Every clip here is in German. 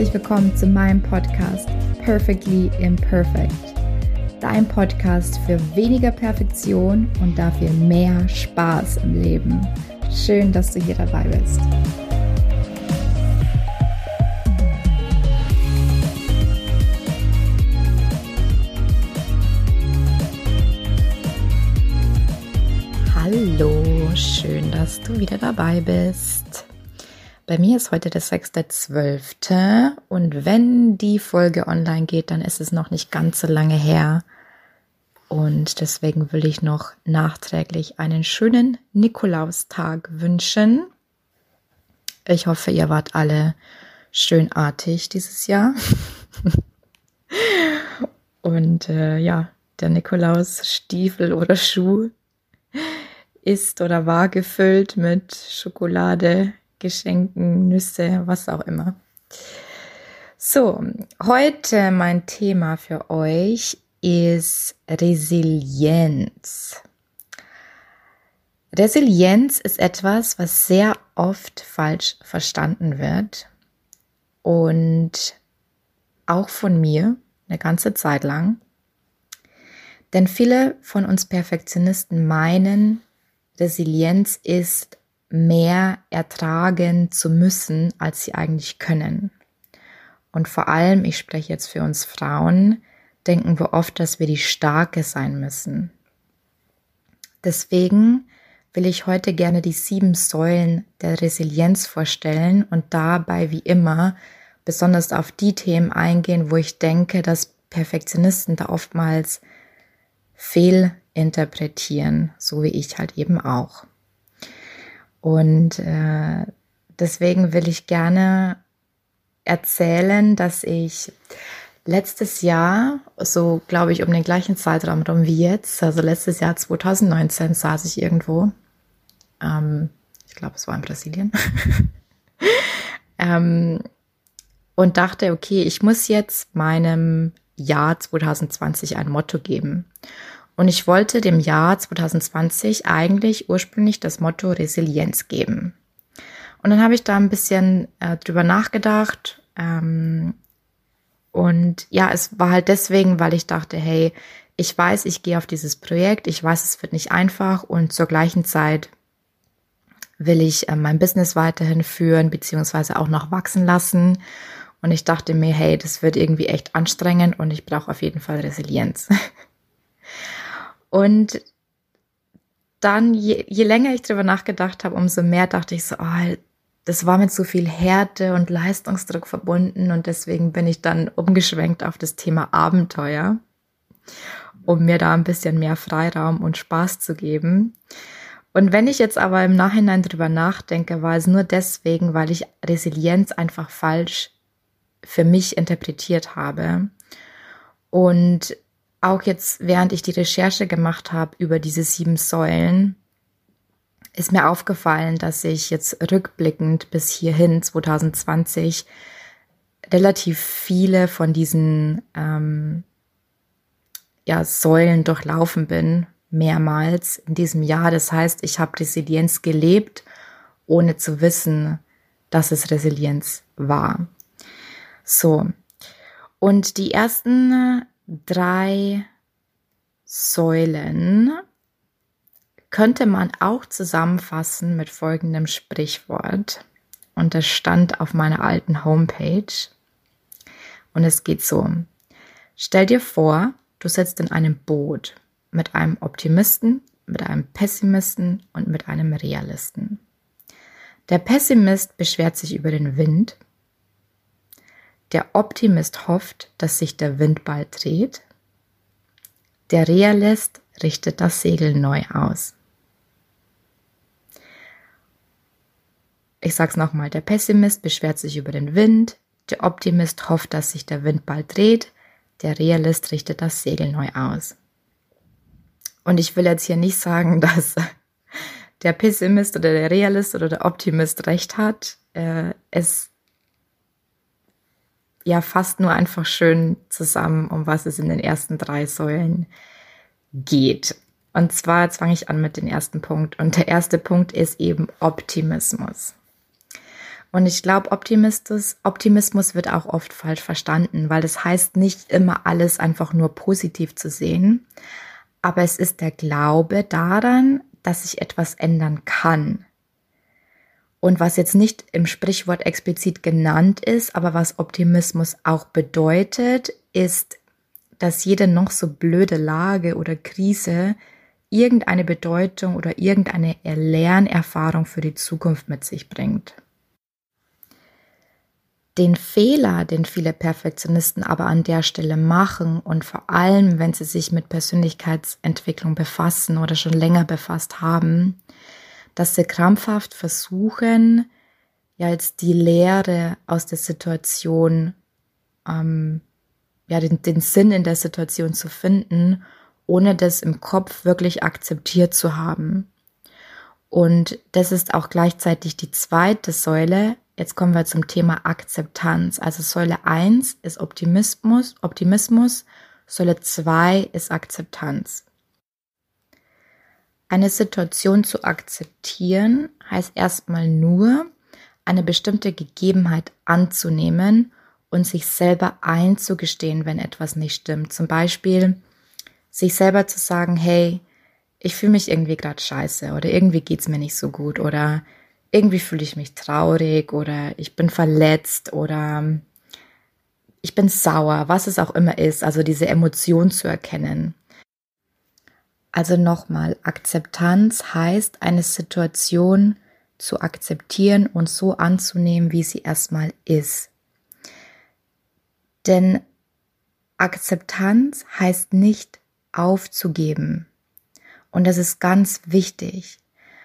herzlich willkommen zu meinem Podcast Perfectly Imperfect. Dein Podcast für weniger Perfektion und dafür mehr Spaß im Leben. Schön, dass du hier dabei bist. Hallo, schön, dass du wieder dabei bist. Bei mir ist heute der 6.12. und wenn die Folge online geht, dann ist es noch nicht ganz so lange her. Und deswegen will ich noch nachträglich einen schönen Nikolaustag wünschen. Ich hoffe, ihr wart alle schönartig dieses Jahr. und äh, ja, der Nikolaus Stiefel oder Schuh ist oder war gefüllt mit Schokolade, Geschenken, Nüsse, was auch immer. So, heute mein Thema für euch ist Resilienz. Resilienz ist etwas, was sehr oft falsch verstanden wird und auch von mir eine ganze Zeit lang. Denn viele von uns Perfektionisten meinen, Resilienz ist mehr ertragen zu müssen, als sie eigentlich können. Und vor allem, ich spreche jetzt für uns Frauen, denken wir oft, dass wir die Starke sein müssen. Deswegen will ich heute gerne die sieben Säulen der Resilienz vorstellen und dabei wie immer besonders auf die Themen eingehen, wo ich denke, dass Perfektionisten da oftmals fehlinterpretieren, so wie ich halt eben auch. Und äh, deswegen will ich gerne erzählen, dass ich letztes Jahr, so glaube ich um den gleichen Zeitraum rum wie jetzt, also letztes Jahr 2019 saß ich irgendwo, ähm, ich glaube es war in Brasilien, ähm, und dachte, okay, ich muss jetzt meinem Jahr 2020 ein Motto geben. Und ich wollte dem Jahr 2020 eigentlich ursprünglich das Motto Resilienz geben. Und dann habe ich da ein bisschen äh, drüber nachgedacht. Ähm, und ja, es war halt deswegen, weil ich dachte, hey, ich weiß, ich gehe auf dieses Projekt, ich weiß, es wird nicht einfach und zur gleichen Zeit will ich äh, mein Business weiterhin führen, beziehungsweise auch noch wachsen lassen. Und ich dachte mir, hey, das wird irgendwie echt anstrengend und ich brauche auf jeden Fall Resilienz. Und dann, je, je länger ich drüber nachgedacht habe, umso mehr dachte ich so, oh, das war mit so viel Härte und Leistungsdruck verbunden und deswegen bin ich dann umgeschwenkt auf das Thema Abenteuer, um mir da ein bisschen mehr Freiraum und Spaß zu geben. Und wenn ich jetzt aber im Nachhinein drüber nachdenke, war es nur deswegen, weil ich Resilienz einfach falsch für mich interpretiert habe. Und auch jetzt, während ich die Recherche gemacht habe über diese sieben Säulen, ist mir aufgefallen, dass ich jetzt rückblickend bis hierhin 2020 relativ viele von diesen ähm, ja, Säulen durchlaufen bin, mehrmals in diesem Jahr. Das heißt, ich habe Resilienz gelebt, ohne zu wissen, dass es Resilienz war. So. Und die ersten drei Säulen könnte man auch zusammenfassen mit folgendem Sprichwort. Und das stand auf meiner alten Homepage. Und es geht so. Stell dir vor, du sitzt in einem Boot mit einem Optimisten, mit einem Pessimisten und mit einem Realisten. Der Pessimist beschwert sich über den Wind, der Optimist hofft, dass sich der Wind bald dreht. Der Realist richtet das Segel neu aus. Ich sag's nochmal, der Pessimist beschwert sich über den Wind, der Optimist hofft, dass sich der Wind bald dreht, der Realist richtet das Segel neu aus. Und ich will jetzt hier nicht sagen, dass der Pessimist oder der Realist oder der Optimist recht hat. Äh, es ja fast nur einfach schön zusammen, um was es in den ersten drei Säulen geht. Und zwar fange ich an mit dem ersten Punkt. Und der erste Punkt ist eben Optimismus. Und ich glaube, Optimismus wird auch oft falsch verstanden, weil das heißt nicht immer alles einfach nur positiv zu sehen. Aber es ist der Glaube daran, dass sich etwas ändern kann. Und was jetzt nicht im Sprichwort explizit genannt ist, aber was Optimismus auch bedeutet, ist, dass jede noch so blöde Lage oder Krise irgendeine Bedeutung oder irgendeine Lernerfahrung für die Zukunft mit sich bringt. Den Fehler, den viele Perfektionisten aber an der Stelle machen und vor allem, wenn sie sich mit Persönlichkeitsentwicklung befassen oder schon länger befasst haben, dass sie krampfhaft versuchen, ja jetzt die Lehre aus der Situation, ähm, ja den, den Sinn in der Situation zu finden, ohne das im Kopf wirklich akzeptiert zu haben. Und das ist auch gleichzeitig die zweite Säule. Jetzt kommen wir zum Thema Akzeptanz. Also Säule 1 ist Optimismus, Optimismus, Säule 2 ist Akzeptanz. Eine Situation zu akzeptieren heißt erstmal nur, eine bestimmte Gegebenheit anzunehmen und sich selber einzugestehen, wenn etwas nicht stimmt. Zum Beispiel sich selber zu sagen, hey, ich fühle mich irgendwie gerade scheiße oder irgendwie geht's mir nicht so gut oder irgendwie fühle ich mich traurig oder ich bin verletzt oder ich bin sauer, was es auch immer ist, also diese Emotion zu erkennen. Also nochmal, Akzeptanz heißt, eine Situation zu akzeptieren und so anzunehmen, wie sie erstmal ist. Denn Akzeptanz heißt nicht aufzugeben. Und das ist ganz wichtig,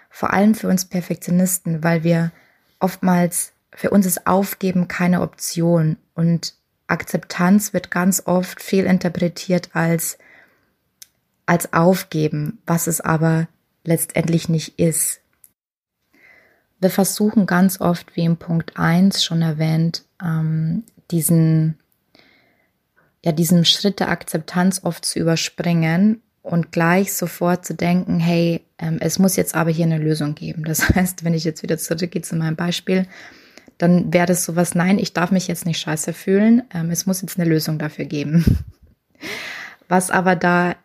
vor allem für uns Perfektionisten, weil wir oftmals, für uns ist Aufgeben keine Option und Akzeptanz wird ganz oft fehlinterpretiert als als aufgeben, was es aber letztendlich nicht ist. Wir versuchen ganz oft, wie im Punkt 1 schon erwähnt, ähm, diesen, ja, diesen Schritt der Akzeptanz oft zu überspringen und gleich sofort zu denken, hey, ähm, es muss jetzt aber hier eine Lösung geben. Das heißt, wenn ich jetzt wieder zurückgehe zu meinem Beispiel, dann wäre das sowas, nein, ich darf mich jetzt nicht scheiße fühlen, ähm, es muss jetzt eine Lösung dafür geben. Was aber da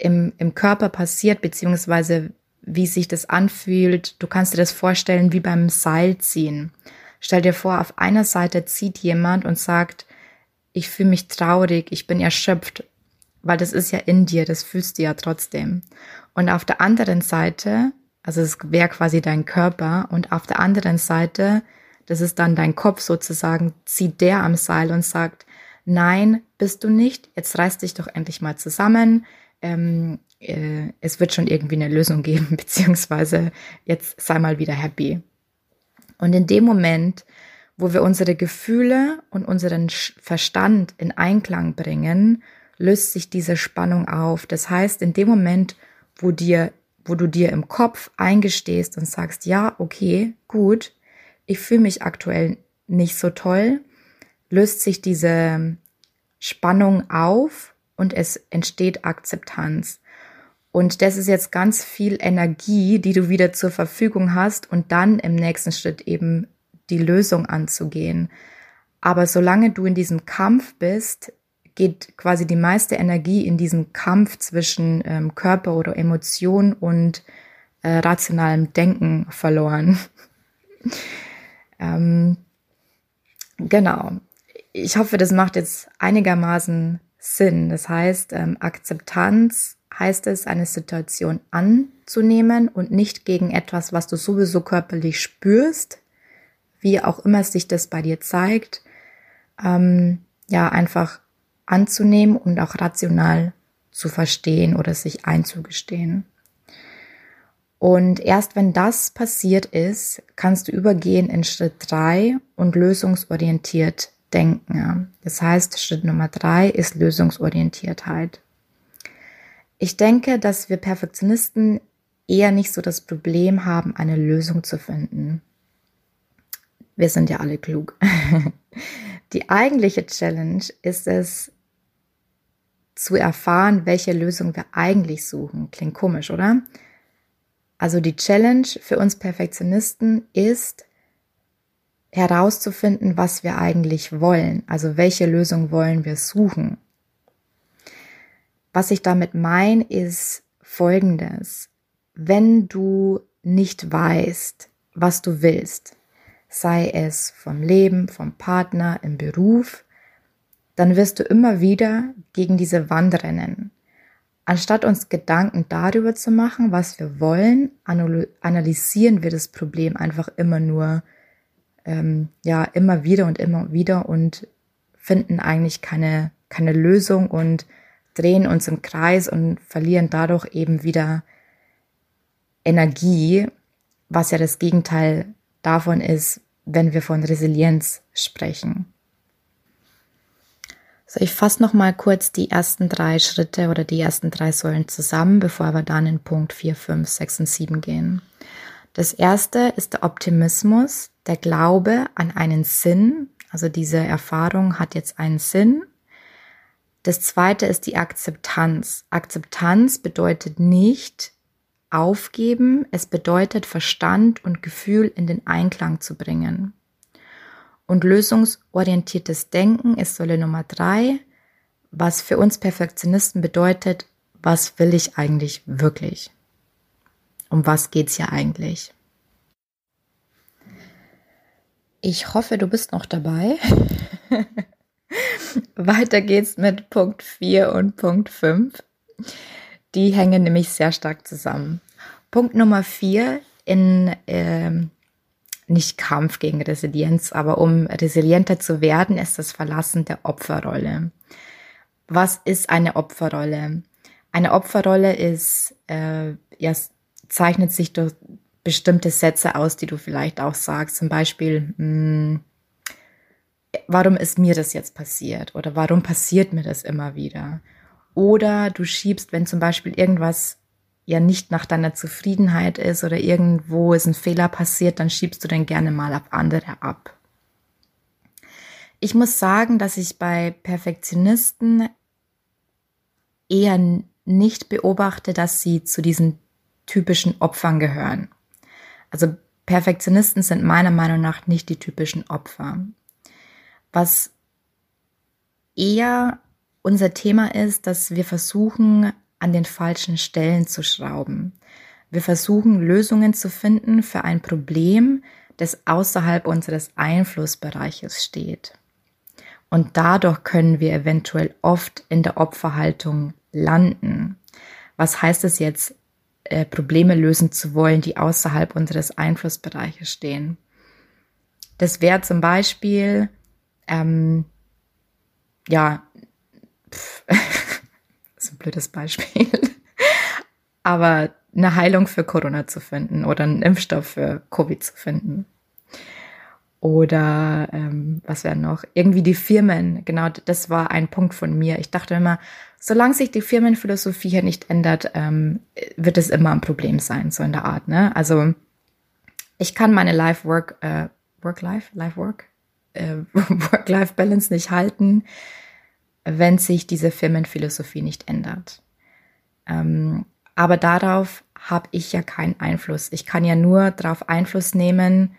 im, im Körper passiert, beziehungsweise wie sich das anfühlt. Du kannst dir das vorstellen wie beim Seilziehen. Stell dir vor, auf einer Seite zieht jemand und sagt, ich fühle mich traurig, ich bin erschöpft, weil das ist ja in dir, das fühlst du ja trotzdem. Und auf der anderen Seite, also es wäre quasi dein Körper, und auf der anderen Seite, das ist dann dein Kopf sozusagen, zieht der am Seil und sagt, nein, bist du nicht, jetzt reiß dich doch endlich mal zusammen, ähm, äh, es wird schon irgendwie eine Lösung geben, beziehungsweise jetzt sei mal wieder happy. Und in dem Moment, wo wir unsere Gefühle und unseren Verstand in Einklang bringen, löst sich diese Spannung auf. Das heißt, in dem Moment, wo dir, wo du dir im Kopf eingestehst und sagst, ja, okay, gut, ich fühle mich aktuell nicht so toll, löst sich diese Spannung auf und es entsteht Akzeptanz. Und das ist jetzt ganz viel Energie, die du wieder zur Verfügung hast und dann im nächsten Schritt eben die Lösung anzugehen. Aber solange du in diesem Kampf bist, geht quasi die meiste Energie in diesen Kampf zwischen ähm, Körper oder Emotion und äh, rationalem Denken verloren. ähm, genau. Ich hoffe, das macht jetzt einigermaßen Sinn. Das heißt, ähm, Akzeptanz heißt es, eine Situation anzunehmen und nicht gegen etwas, was du sowieso körperlich spürst, wie auch immer sich das bei dir zeigt, ähm, ja, einfach anzunehmen und auch rational zu verstehen oder sich einzugestehen. Und erst wenn das passiert ist, kannst du übergehen in Schritt drei und lösungsorientiert denken. Das heißt, Schritt Nummer drei ist Lösungsorientiertheit. Ich denke, dass wir Perfektionisten eher nicht so das Problem haben, eine Lösung zu finden. Wir sind ja alle klug. Die eigentliche Challenge ist es, zu erfahren, welche Lösung wir eigentlich suchen. Klingt komisch, oder? Also die Challenge für uns Perfektionisten ist, herauszufinden, was wir eigentlich wollen, also welche Lösung wollen wir suchen. Was ich damit meine, ist Folgendes. Wenn du nicht weißt, was du willst, sei es vom Leben, vom Partner, im Beruf, dann wirst du immer wieder gegen diese Wand rennen. Anstatt uns Gedanken darüber zu machen, was wir wollen, analysieren wir das Problem einfach immer nur, ähm, ja, immer wieder und immer wieder und finden eigentlich keine, keine Lösung und drehen uns im Kreis und verlieren dadurch eben wieder Energie, was ja das Gegenteil davon ist, wenn wir von Resilienz sprechen. So, ich fasse noch mal kurz die ersten drei Schritte oder die ersten drei Säulen zusammen, bevor wir dann in Punkt 4, 5, 6 und 7 gehen. Das erste ist der Optimismus, der Glaube an einen Sinn. Also diese Erfahrung hat jetzt einen Sinn. Das zweite ist die Akzeptanz. Akzeptanz bedeutet nicht aufgeben, es bedeutet Verstand und Gefühl in den Einklang zu bringen. Und lösungsorientiertes Denken ist Säule Nummer drei, was für uns Perfektionisten bedeutet, was will ich eigentlich wirklich? Um was geht's hier eigentlich? Ich hoffe, du bist noch dabei. Weiter geht's mit Punkt 4 und Punkt 5. Die hängen nämlich sehr stark zusammen. Punkt Nummer 4 in ähm, nicht Kampf gegen Resilienz, aber um resilienter zu werden, ist das Verlassen der Opferrolle. Was ist eine Opferrolle? Eine Opferrolle ist, äh, ja, zeichnet sich durch bestimmte Sätze aus, die du vielleicht auch sagst. Zum Beispiel, mh, hm, warum ist mir das jetzt passiert? Oder warum passiert mir das immer wieder? Oder du schiebst, wenn zum Beispiel irgendwas ja nicht nach deiner Zufriedenheit ist oder irgendwo ist ein Fehler passiert, dann schiebst du den gerne mal auf andere ab. Ich muss sagen, dass ich bei Perfektionisten eher nicht beobachte, dass sie zu diesen typischen Opfern gehören. Also Perfektionisten sind meiner Meinung nach nicht die typischen Opfer. Was eher unser Thema ist, dass wir versuchen, an den falschen Stellen zu schrauben. Wir versuchen Lösungen zu finden für ein Problem, das außerhalb unseres Einflussbereiches steht. Und dadurch können wir eventuell oft in der Opferhaltung landen. Was heißt es jetzt, äh, Probleme lösen zu wollen, die außerhalb unseres Einflussbereiches stehen? Das wäre zum Beispiel, ähm, ja, pff, ist ein blödes Beispiel. Aber eine Heilung für Corona zu finden oder einen Impfstoff für Covid zu finden. Oder ähm, was wäre noch? Irgendwie die Firmen. Genau, das war ein Punkt von mir. Ich dachte immer, solange sich die Firmenphilosophie hier nicht ändert, ähm, wird es immer ein Problem sein, so in der Art. Ne? Also ich kann meine Life-Work, äh, Work-Life, Life-Work, äh, Work-Life-Balance nicht halten wenn sich diese Firmenphilosophie nicht ändert. Ähm, aber darauf habe ich ja keinen Einfluss. Ich kann ja nur darauf Einfluss nehmen,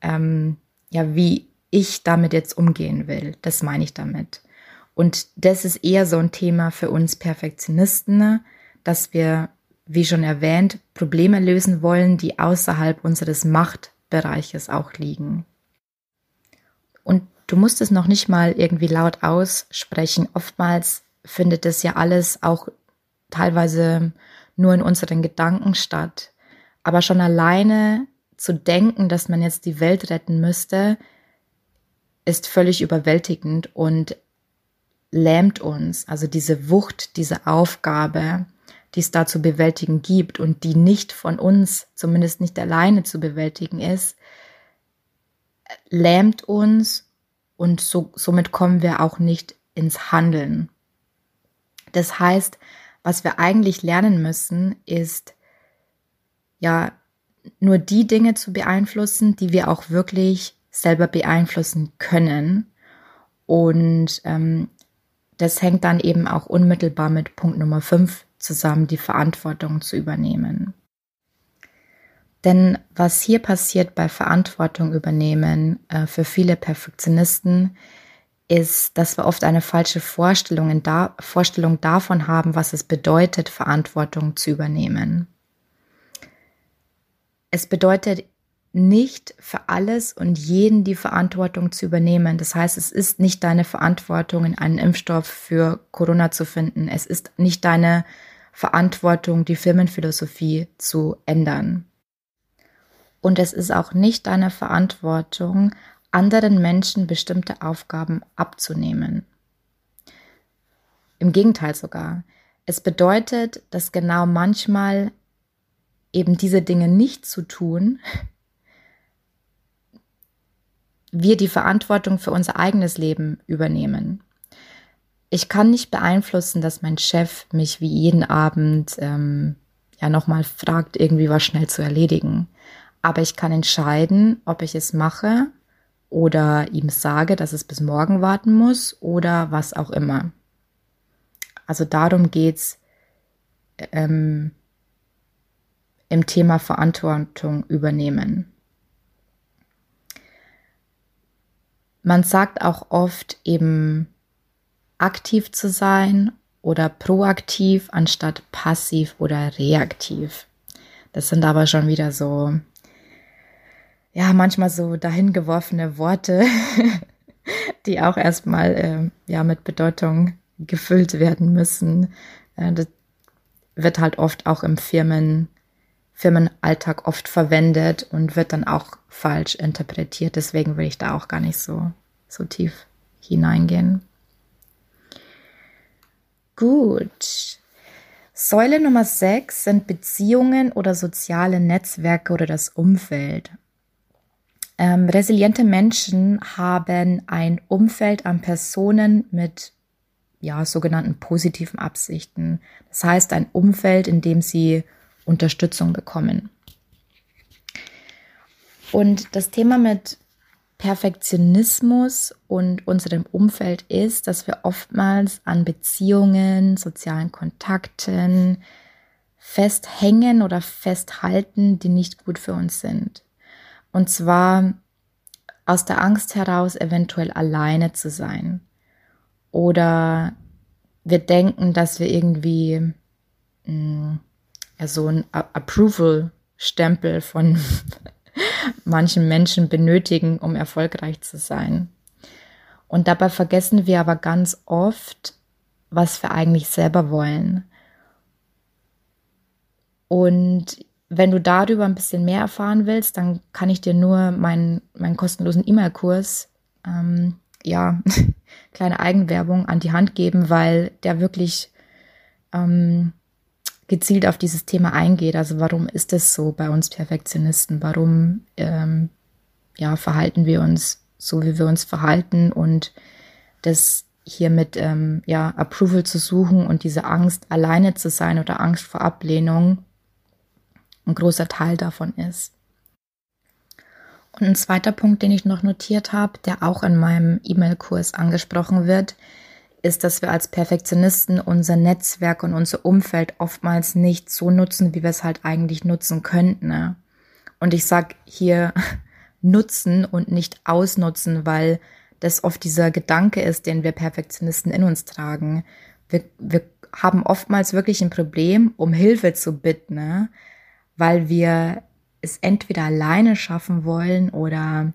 ähm, ja, wie ich damit jetzt umgehen will. Das meine ich damit. Und das ist eher so ein Thema für uns Perfektionisten, dass wir, wie schon erwähnt, Probleme lösen wollen, die außerhalb unseres Machtbereiches auch liegen. Und Du musst es noch nicht mal irgendwie laut aussprechen. Oftmals findet es ja alles auch teilweise nur in unseren Gedanken statt. Aber schon alleine zu denken, dass man jetzt die Welt retten müsste, ist völlig überwältigend und lähmt uns. Also diese Wucht, diese Aufgabe, die es da zu bewältigen gibt und die nicht von uns, zumindest nicht alleine zu bewältigen ist, lähmt uns und so, somit kommen wir auch nicht ins Handeln. Das heißt, was wir eigentlich lernen müssen, ist ja nur die Dinge zu beeinflussen, die wir auch wirklich selber beeinflussen können. Und ähm, das hängt dann eben auch unmittelbar mit Punkt Nummer 5 zusammen, die Verantwortung zu übernehmen. Denn was hier passiert bei Verantwortung übernehmen äh, für viele Perfektionisten, ist, dass wir oft eine falsche Vorstellung, da, Vorstellung davon haben, was es bedeutet, Verantwortung zu übernehmen. Es bedeutet nicht für alles und jeden die Verantwortung zu übernehmen. Das heißt, es ist nicht deine Verantwortung, in einen Impfstoff für Corona zu finden. Es ist nicht deine Verantwortung, die Firmenphilosophie zu ändern. Und es ist auch nicht deine Verantwortung, anderen Menschen bestimmte Aufgaben abzunehmen. Im Gegenteil sogar. Es bedeutet, dass genau manchmal eben diese Dinge nicht zu tun, wir die Verantwortung für unser eigenes Leben übernehmen. Ich kann nicht beeinflussen, dass mein Chef mich wie jeden Abend ähm, ja nochmal fragt, irgendwie was schnell zu erledigen. Aber ich kann entscheiden, ob ich es mache oder ihm sage, dass es bis morgen warten muss oder was auch immer. Also darum geht's ähm, im Thema Verantwortung übernehmen. Man sagt auch oft eben aktiv zu sein oder proaktiv anstatt passiv oder reaktiv. Das sind aber schon wieder so, ja, manchmal so dahingeworfene Worte, die auch erstmal äh, ja mit Bedeutung gefüllt werden müssen. Äh, das wird halt oft auch im Firmen, Firmenalltag oft verwendet und wird dann auch falsch interpretiert. Deswegen will ich da auch gar nicht so, so tief hineingehen. Gut. Säule Nummer 6 sind Beziehungen oder soziale Netzwerke oder das Umfeld. Ähm, resiliente Menschen haben ein Umfeld an Personen mit ja, sogenannten positiven Absichten. Das heißt, ein Umfeld, in dem sie Unterstützung bekommen. Und das Thema mit Perfektionismus und unserem Umfeld ist, dass wir oftmals an Beziehungen, sozialen Kontakten festhängen oder festhalten, die nicht gut für uns sind. Und zwar aus der Angst heraus, eventuell alleine zu sein. Oder wir denken, dass wir irgendwie mh, mm, so ein Approval-Stempel von manchen Menschen benötigen, um erfolgreich zu sein. Und dabei vergessen wir aber ganz oft, was wir eigentlich selber wollen. Und wenn du darüber ein bisschen mehr erfahren willst, dann kann ich dir nur meinen, meinen kostenlosen E-Mail-Kurs, ähm, ja, kleine Eigenwerbung an die Hand geben, weil der wirklich ähm, gezielt auf dieses Thema eingeht. Also warum ist es so bei uns Perfektionisten? Warum ähm, ja, verhalten wir uns so, wie wir uns verhalten und das hier mit ähm, ja, Approval zu suchen und diese Angst, alleine zu sein oder Angst vor Ablehnung ein großer Teil davon ist. Und ein zweiter Punkt, den ich noch notiert habe, der auch in meinem E-Mail-Kurs angesprochen wird, ist, dass wir als Perfektionisten unser Netzwerk und unser Umfeld oftmals nicht so nutzen, wie wir es halt eigentlich nutzen könnten. Ne? Und ich sag hier nutzen und nicht ausnutzen, weil das oft dieser Gedanke ist, den wir Perfektionisten in uns tragen. Wir, wir haben oftmals wirklich ein Problem, um Hilfe zu bitten, ne? weil wir es entweder alleine schaffen wollen oder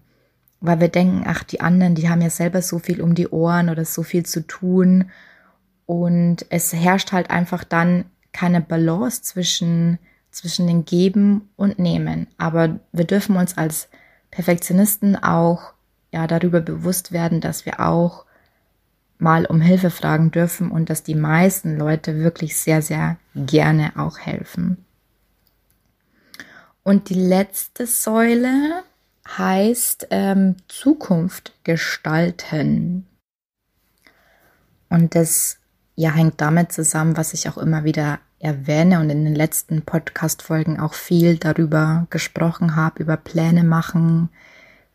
weil wir denken, ach, die anderen, die haben ja selber so viel um die Ohren oder so viel zu tun. Und es herrscht halt einfach dann keine Balance zwischen, zwischen den Geben und Nehmen. Aber wir dürfen uns als Perfektionisten auch ja darüber bewusst werden, dass wir auch mal um Hilfe fragen dürfen und dass die meisten Leute wirklich sehr, sehr gerne auch helfen. Und die letzte Säule heißt ähm, Zukunft gestalten. Und das ja hängt damit zusammen, was ich auch immer wieder erwähne und in den letzten Podcast-Folgen auch viel darüber gesprochen habe, über Pläne machen,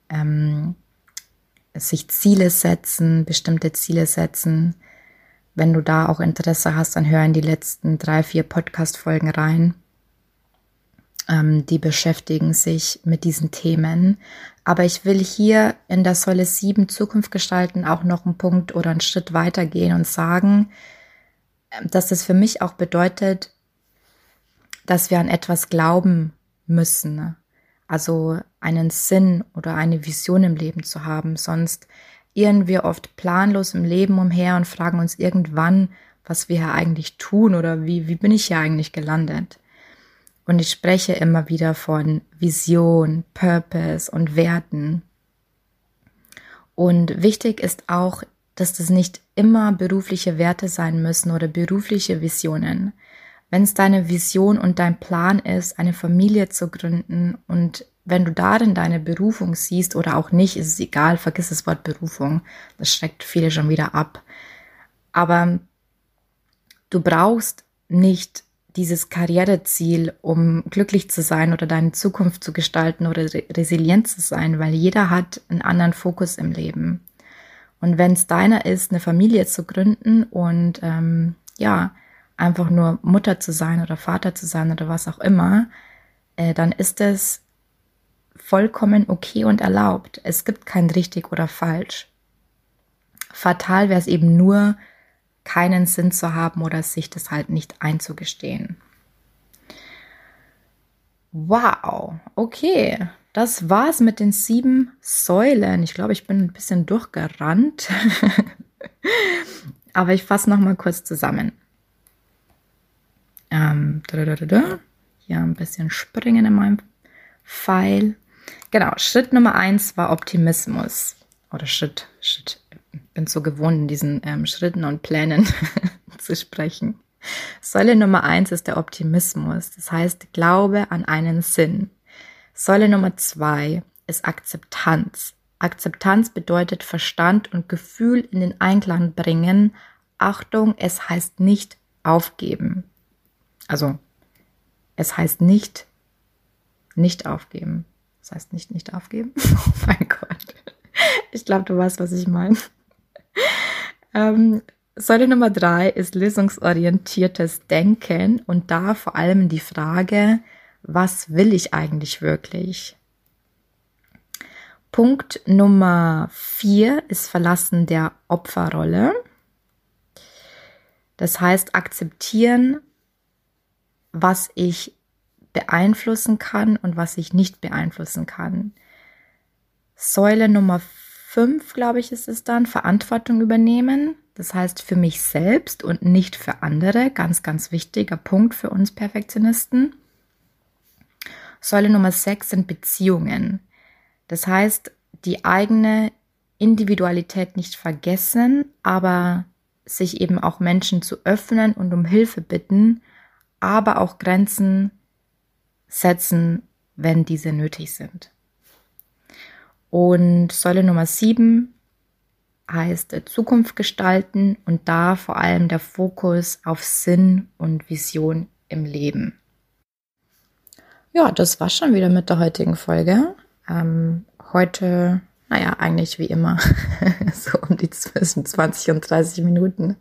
ähm, sich Ziele setzen, bestimmte Ziele setzen. Wenn du da auch Interesse hast, dann hör in die letzten drei, vier Podcast-Folgen rein. Ähm, die beschäftigen sich mit diesen Themen. Aber ich will hier in der Säule 7 Zukunft gestalten auch noch einen Punkt oder einen Schritt weitergehen und sagen, ähm, dass das für mich auch bedeutet, dass wir an etwas glauben müssen. Also einen Sinn oder eine Vision im Leben zu haben. Sonst irren wir oft planlos im Leben umher und fragen uns irgendwann, was wir hier eigentlich tun oder wie, wie bin ich hier eigentlich gelandet. Und ich spreche immer wieder von Vision, Purpose und Werten. Und wichtig ist auch, dass das nicht immer berufliche Werte sein müssen oder berufliche Visionen. Wenn es deine Vision und dein Plan ist, eine Familie zu gründen und wenn du darin deine Berufung siehst oder auch nicht, ist es egal, vergiss das Wort Berufung. Das schreckt viele schon wieder ab. Aber du brauchst nicht dieses Karriereziel, um glücklich zu sein oder deine Zukunft zu gestalten oder resilient zu sein, weil jeder hat einen anderen Fokus im Leben. Und wenn es deiner ist, eine Familie zu gründen und ähm, ja, einfach nur Mutter zu sein oder Vater zu sein oder was auch immer, äh, dann ist es vollkommen okay und erlaubt. Es gibt kein richtig oder falsch. Fatal wäre es eben nur, keinen Sinn zu haben oder sich das halt nicht einzugestehen. Wow, okay, das war's mit den sieben Säulen. Ich glaube, ich bin ein bisschen durchgerannt, aber ich fasse noch mal kurz zusammen. Ähm, hier ein bisschen springen in meinem Pfeil. Genau, Schritt Nummer eins war Optimismus. Oder Schritt, Schritt bin so gewohnt, in diesen ähm, Schritten und Plänen zu sprechen. Säule Nummer eins ist der Optimismus, das heißt Glaube an einen Sinn. Säule Nummer zwei ist Akzeptanz. Akzeptanz bedeutet Verstand und Gefühl in den Einklang bringen. Achtung, es heißt nicht aufgeben. Also, es heißt nicht, nicht aufgeben. Das heißt nicht, nicht aufgeben. Oh mein Gott. Ich glaube, du weißt, was ich meine. Ähm, Säule Nummer drei ist lösungsorientiertes Denken und da vor allem die Frage, was will ich eigentlich wirklich? Punkt Nummer vier ist Verlassen der Opferrolle. Das heißt, akzeptieren, was ich beeinflussen kann und was ich nicht beeinflussen kann. Säule Nummer fünf, glaube ich, ist es dann, Verantwortung übernehmen. Das heißt für mich selbst und nicht für andere. Ganz, ganz wichtiger Punkt für uns Perfektionisten. Säule Nummer sechs sind Beziehungen. Das heißt, die eigene Individualität nicht vergessen, aber sich eben auch Menschen zu öffnen und um Hilfe bitten, aber auch Grenzen setzen, wenn diese nötig sind. Und Säule Nummer sieben heißt äh, Zukunft gestalten und da vor allem der Fokus auf Sinn und Vision im Leben. Ja, das war schon wieder mit der heutigen Folge. Ähm, heute, naja, eigentlich wie immer, so um die zwischen 20 und 30 Minuten.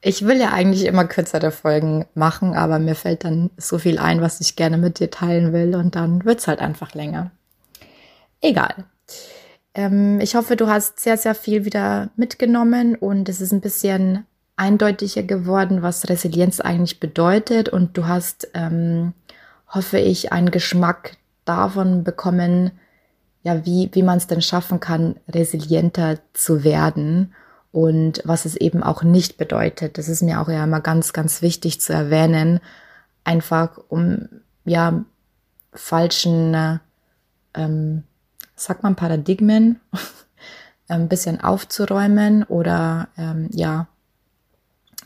Ich will ja eigentlich immer kürzere Folgen machen, aber mir fällt dann so viel ein, was ich gerne mit dir teilen will und dann wird es halt einfach länger. Egal. Ähm, ich hoffe, du hast sehr, sehr viel wieder mitgenommen und es ist ein bisschen eindeutiger geworden, was Resilienz eigentlich bedeutet und du hast, ähm, hoffe ich, einen Geschmack davon bekommen, ja, wie, wie man es denn schaffen kann, resilienter zu werden und was es eben auch nicht bedeutet. Das ist mir auch ja immer ganz, ganz wichtig zu erwähnen, einfach um ja falschen ähm, sagt man, Paradigmen ein bisschen aufzuräumen oder ähm, ja,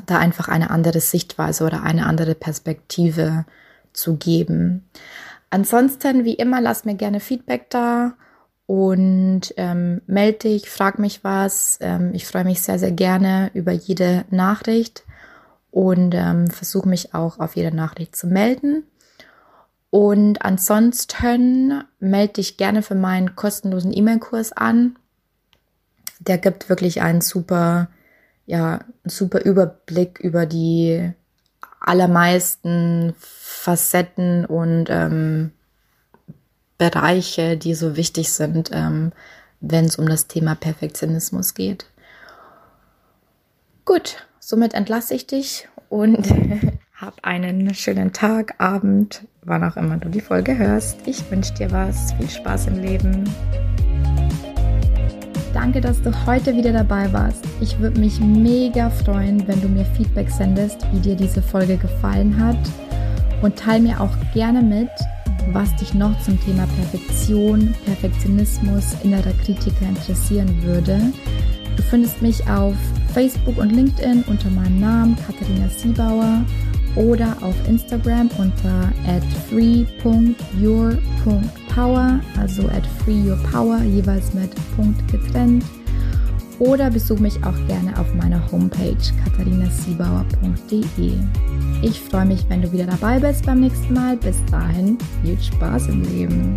da einfach eine andere Sichtweise oder eine andere Perspektive zu geben. Ansonsten, wie immer, lass mir gerne Feedback da und ähm, melde dich, frag mich was. Ähm, ich freue mich sehr, sehr gerne über jede Nachricht und ähm, versuche mich auch auf jede Nachricht zu melden. Und ansonsten melde dich gerne für meinen kostenlosen E-Mail-Kurs an. Der gibt wirklich einen super, ja, super Überblick über die allermeisten Facetten und ähm, Bereiche, die so wichtig sind, ähm, wenn es um das Thema Perfektionismus geht. Gut, somit entlasse ich dich und hab einen schönen Tag, Abend, wann auch immer du die Folge hörst. Ich wünsche dir was, viel Spaß im Leben. Danke, dass du heute wieder dabei warst. Ich würde mich mega freuen, wenn du mir Feedback sendest, wie dir diese Folge gefallen hat. Und teile mir auch gerne mit, was dich noch zum Thema Perfektion, Perfektionismus, innerer Kritiker interessieren würde. Du findest mich auf Facebook und LinkedIn unter meinem Namen Katharina Siebauer oder auf Instagram unter at free.your.power, also at freeyourpower, jeweils mit Punkt getrennt. Oder besuch mich auch gerne auf meiner Homepage katharinasiebauer.de. Ich freue mich, wenn du wieder dabei bist beim nächsten Mal. Bis dahin, viel Spaß im Leben.